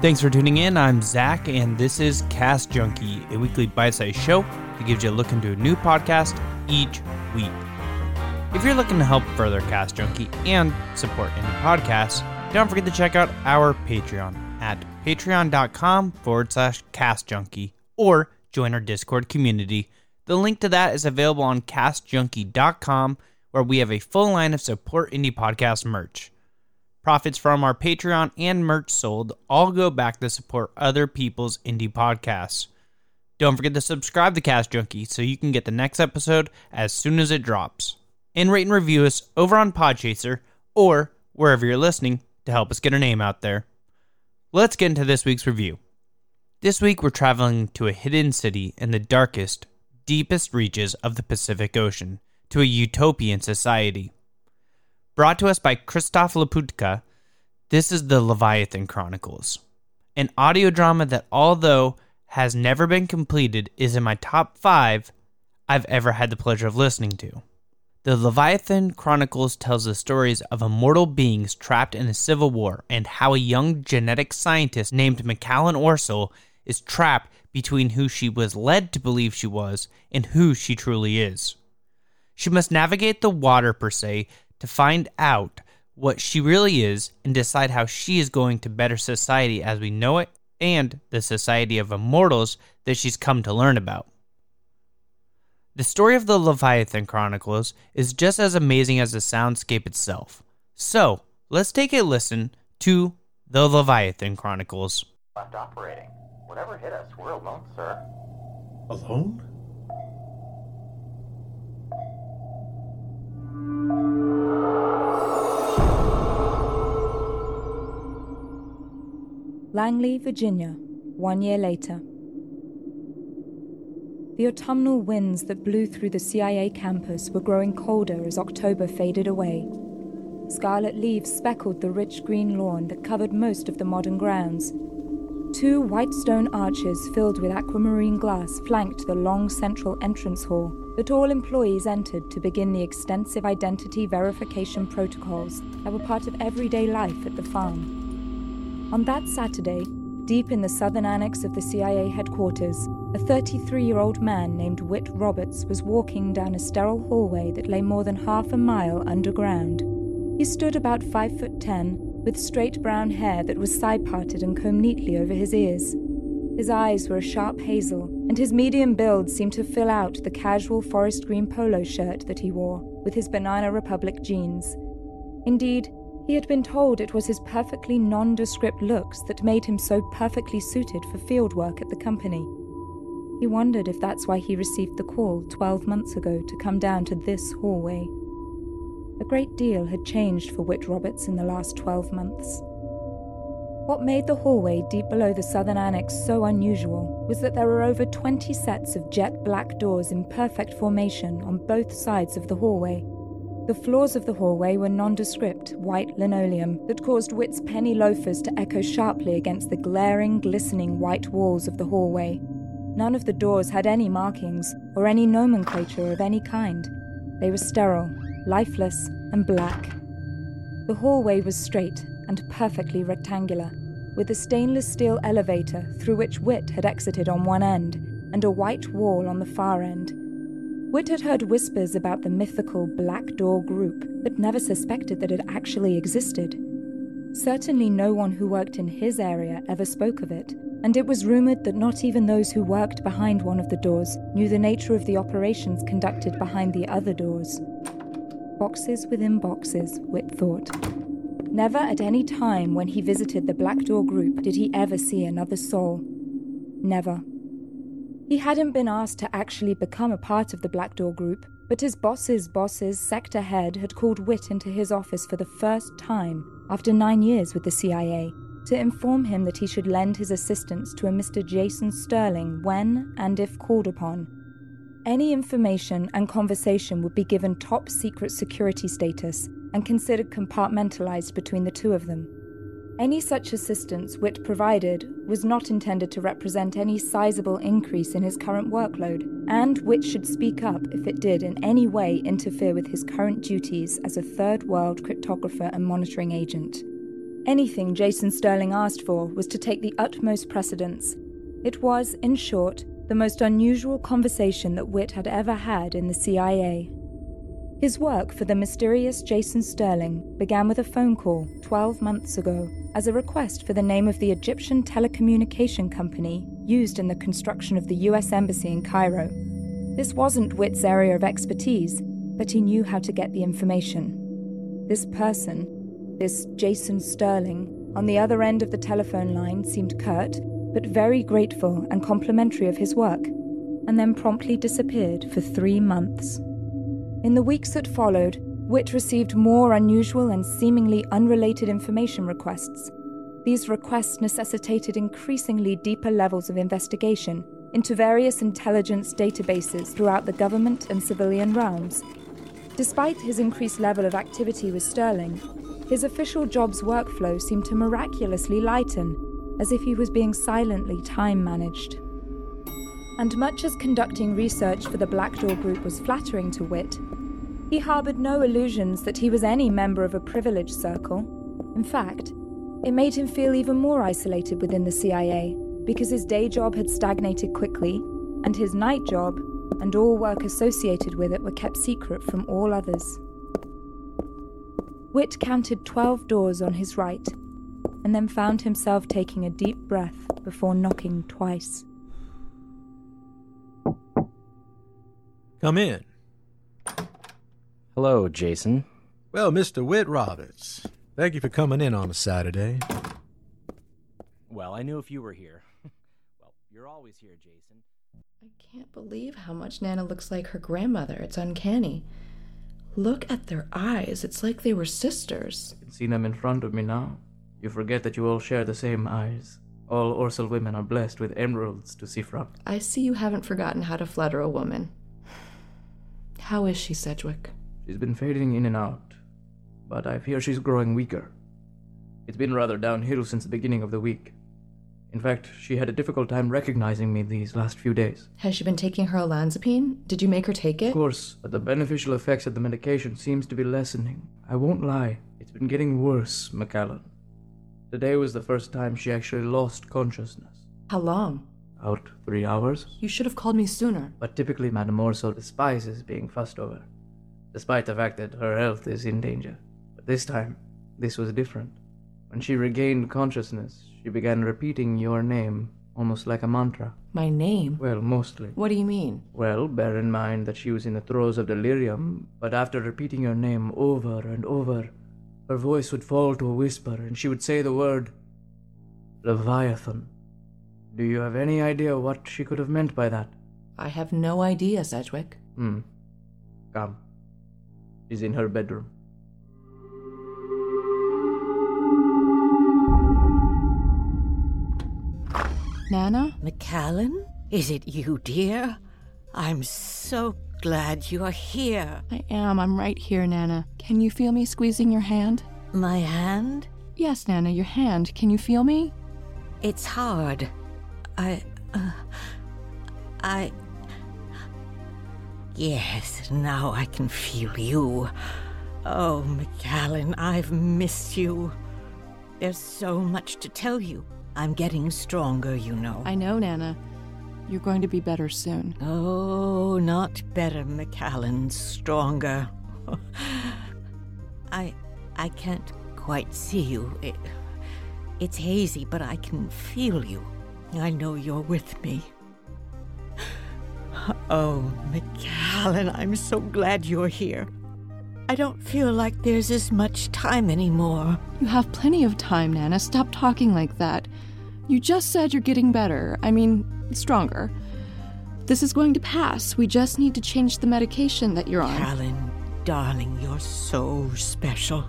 Thanks for tuning in. I'm Zach, and this is Cast Junkie, a weekly bite sized show that gives you a look into a new podcast each week. If you're looking to help further Cast Junkie and support indie podcasts, don't forget to check out our Patreon at patreon.com forward slash cast junkie or join our Discord community. The link to that is available on castjunkie.com, where we have a full line of support indie podcast merch. Profits from our Patreon and merch sold all go back to support other people's indie podcasts. Don't forget to subscribe to Cast Junkie so you can get the next episode as soon as it drops. And rate and review us over on Podchaser or wherever you're listening to help us get our name out there. Let's get into this week's review. This week we're traveling to a hidden city in the darkest, deepest reaches of the Pacific Ocean, to a utopian society. Brought to us by Christof Laputka, this is the Leviathan Chronicles, an audio drama that, although has never been completed, is in my top five I've ever had the pleasure of listening to. The Leviathan Chronicles tells the stories of immortal beings trapped in a civil war and how a young genetic scientist named Macallan Orsel is trapped between who she was led to believe she was and who she truly is. She must navigate the water, per se, to find out what she really is and decide how she is going to better society as we know it and the society of immortals that she's come to learn about. The story of the Leviathan Chronicles is just as amazing as the soundscape itself. So, let's take a listen to the Leviathan Chronicles. Left operating. Whatever hit us, we're alone, sir. Alone? Langley, Virginia, one year later. The autumnal winds that blew through the CIA campus were growing colder as October faded away. Scarlet leaves speckled the rich green lawn that covered most of the modern grounds. Two white stone arches filled with aquamarine glass flanked the long central entrance hall that all employees entered to begin the extensive identity verification protocols that were part of everyday life at the farm. On that Saturday, deep in the southern annex of the CIA headquarters, a 33 year old man named Whit Roberts was walking down a sterile hallway that lay more than half a mile underground. He stood about 5 foot 10, with straight brown hair that was side parted and combed neatly over his ears. His eyes were a sharp hazel, and his medium build seemed to fill out the casual forest green polo shirt that he wore, with his Banana Republic jeans. Indeed, he had been told it was his perfectly nondescript looks that made him so perfectly suited for field work at the company. He wondered if that's why he received the call 12 months ago to come down to this hallway. A great deal had changed for Whit Roberts in the last 12 months. What made the hallway deep below the southern annex so unusual was that there were over 20 sets of jet black doors in perfect formation on both sides of the hallway. The floors of the hallway were nondescript, white linoleum that caused Whit's penny loafers to echo sharply against the glaring, glistening white walls of the hallway. None of the doors had any markings or any nomenclature of any kind. They were sterile, lifeless, and black. The hallway was straight and perfectly rectangular, with a stainless steel elevator through which Whit had exited on one end and a white wall on the far end. Whit had heard whispers about the mythical Black Door group, but never suspected that it actually existed. Certainly, no one who worked in his area ever spoke of it, and it was rumored that not even those who worked behind one of the doors knew the nature of the operations conducted behind the other doors. Boxes within boxes, Whit thought. Never at any time when he visited the Black Door group did he ever see another soul. Never. He hadn't been asked to actually become a part of the Black Door group, but his boss's boss's sector head had called Whit into his office for the first time after nine years with the CIA to inform him that he should lend his assistance to a Mr. Jason Sterling when and if called upon. Any information and conversation would be given top secret security status and considered compartmentalized between the two of them. Any such assistance Whit provided was not intended to represent any sizable increase in his current workload, and Whit should speak up if it did in any way interfere with his current duties as a third world cryptographer and monitoring agent. Anything Jason Sterling asked for was to take the utmost precedence. It was, in short, the most unusual conversation that Whit had ever had in the CIA. His work for the mysterious Jason Sterling began with a phone call 12 months ago as a request for the name of the Egyptian telecommunication company used in the construction of the US Embassy in Cairo. This wasn't Whit's area of expertise, but he knew how to get the information. This person, this Jason Sterling, on the other end of the telephone line seemed curt, but very grateful and complimentary of his work, and then promptly disappeared for three months. In the weeks that followed, Whit received more unusual and seemingly unrelated information requests. These requests necessitated increasingly deeper levels of investigation into various intelligence databases throughout the government and civilian realms. Despite his increased level of activity with Sterling, his official job's workflow seemed to miraculously lighten, as if he was being silently time managed. And much as conducting research for the Black Door Group was flattering to Whit, he harbored no illusions that he was any member of a privileged circle. In fact, it made him feel even more isolated within the CIA because his day job had stagnated quickly, and his night job and all work associated with it were kept secret from all others. Whit counted 12 doors on his right, and then found himself taking a deep breath before knocking twice. Come in. Hello, Jason. Well, Mr. Whit Roberts, thank you for coming in on a Saturday. Well, I knew if you were here. well, you're always here, Jason. I can't believe how much Nana looks like her grandmother. It's uncanny. Look at their eyes. It's like they were sisters. I can see them in front of me now. You forget that you all share the same eyes. All Orsel women are blessed with emeralds to see from. I see you haven't forgotten how to flatter a woman. How is she, Sedgwick? She's been fading in and out, but I fear she's growing weaker. It's been rather downhill since the beginning of the week. In fact, she had a difficult time recognizing me these last few days. Has she been taking her olanzapine? Did you make her take it? Of course, but the beneficial effects of the medication seems to be lessening. I won't lie, it's been getting worse, Macallan. Today was the first time she actually lost consciousness. How long? About three hours. You should have called me sooner. But typically, Madame Orsel despises being fussed over, despite the fact that her health is in danger. But this time, this was different. When she regained consciousness, she began repeating your name, almost like a mantra. My name? Well, mostly. What do you mean? Well, bear in mind that she was in the throes of delirium, but after repeating your name over and over, her voice would fall to a whisper and she would say the word Leviathan. Do you have any idea what she could have meant by that? I have no idea, Sedgwick. Hmm. Come. She's in her bedroom. Nana? Macallan? Is it you, dear? I'm so glad you're here. I am. I'm right here, Nana. Can you feel me squeezing your hand? My hand? Yes, Nana, your hand. Can you feel me? It's hard. I. Uh, I. Yes, now I can feel you. Oh, Macallan, I've missed you. There's so much to tell you. I'm getting stronger, you know. I know, Nana. You're going to be better soon. Oh, not better, Macallan. Stronger. I. I can't quite see you. It, it's hazy, but I can feel you. I know you're with me. Oh, Macallan, I'm so glad you're here. I don't feel like there's as much time anymore. You have plenty of time, Nana. Stop talking like that. You just said you're getting better. I mean, stronger. This is going to pass. We just need to change the medication that you're on. Alan, darling, you're so special.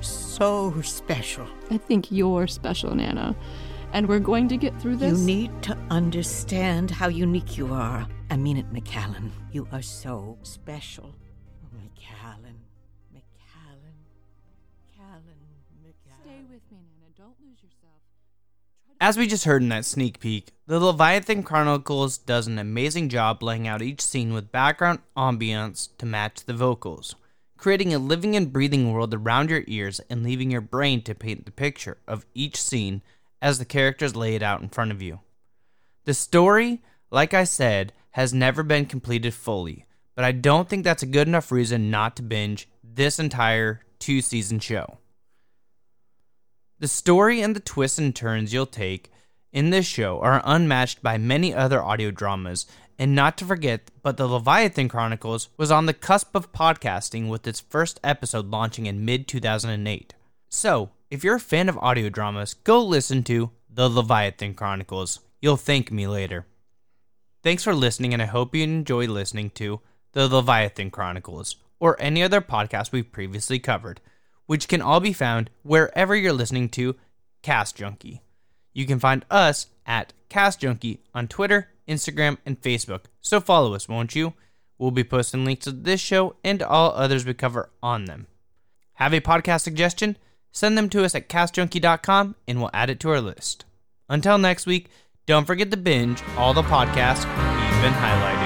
So special. I think you're special, Nana. And we're going to get through this. You need to understand how unique you are. I mean it, Macallan. You are so special. Macallan. Macallan. Macallan. Macallan. Stay with me, Nana. As we just heard in that sneak peek, the Leviathan Chronicles does an amazing job laying out each scene with background ambiance to match the vocals, creating a living and breathing world around your ears and leaving your brain to paint the picture of each scene as the characters lay it out in front of you. The story, like I said, has never been completed fully, but I don't think that's a good enough reason not to binge this entire two season show. The story and the twists and turns you'll take in this show are unmatched by many other audio dramas, and not to forget, but the Leviathan Chronicles was on the cusp of podcasting with its first episode launching in mid 2008. So, if you're a fan of audio dramas, go listen to The Leviathan Chronicles. You'll thank me later. Thanks for listening, and I hope you enjoy listening to The Leviathan Chronicles or any other podcast we've previously covered, which can all be found wherever you're listening to Cast Junkie. You can find us at Cast Junkie on Twitter, Instagram, and Facebook, so follow us, won't you? We'll be posting links to this show and all others we cover on them. Have a podcast suggestion? Send them to us at castjunkie.com and we'll add it to our list. Until next week, don't forget to binge all the podcasts we've been highlighting.